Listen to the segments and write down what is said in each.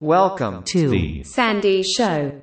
Welcome to the Sandy Show.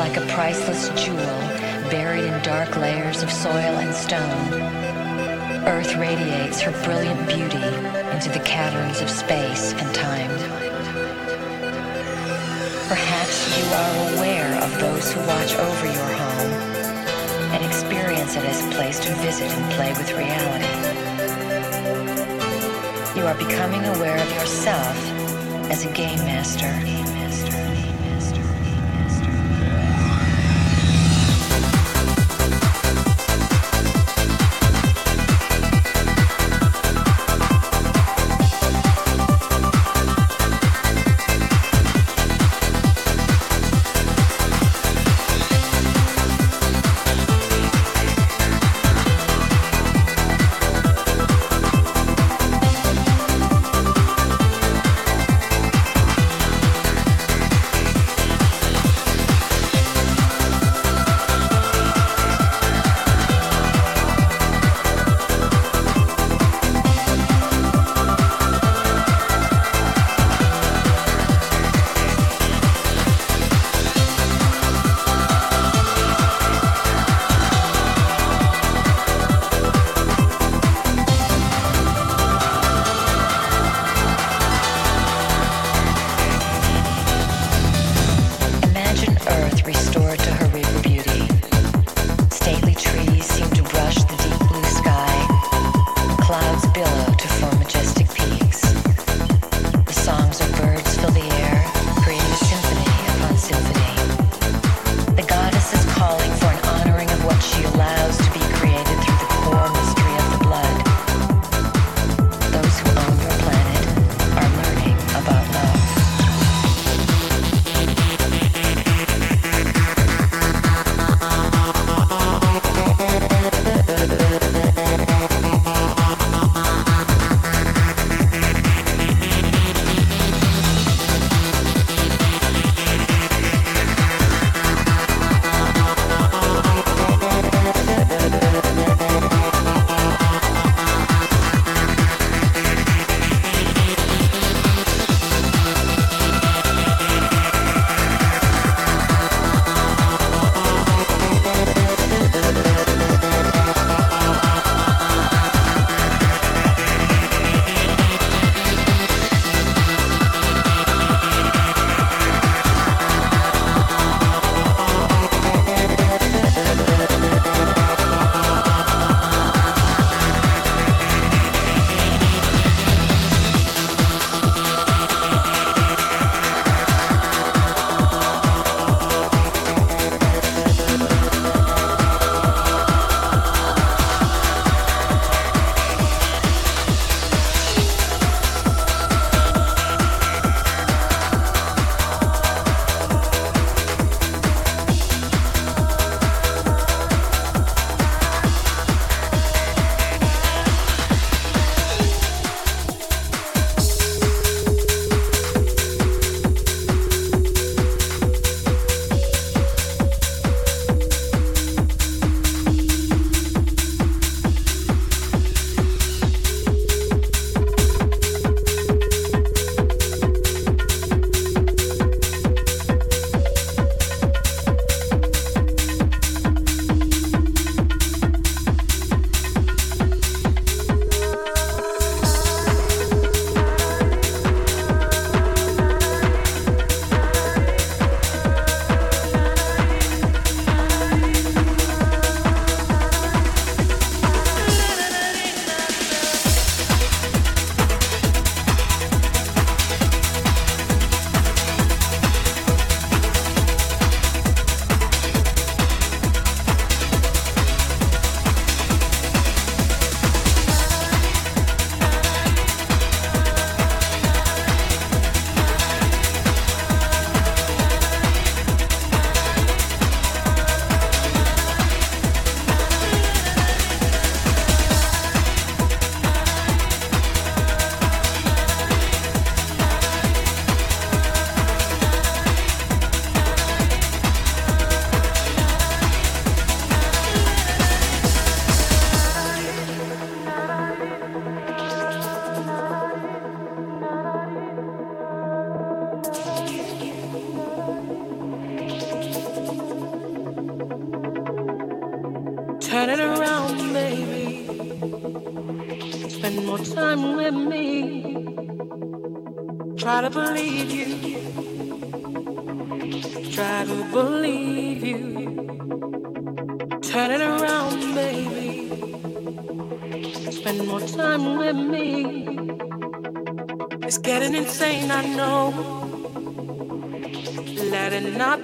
Like a priceless jewel buried in dark layers of soil and stone, Earth radiates her brilliant beauty into the caverns of space and time. Perhaps you are aware of those who watch over your home and experience it as a place to visit and play with reality. You are becoming aware of yourself as a game master.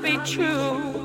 Be true.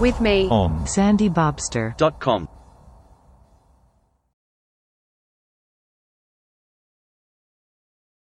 With me on Sandy Bobster. dot com.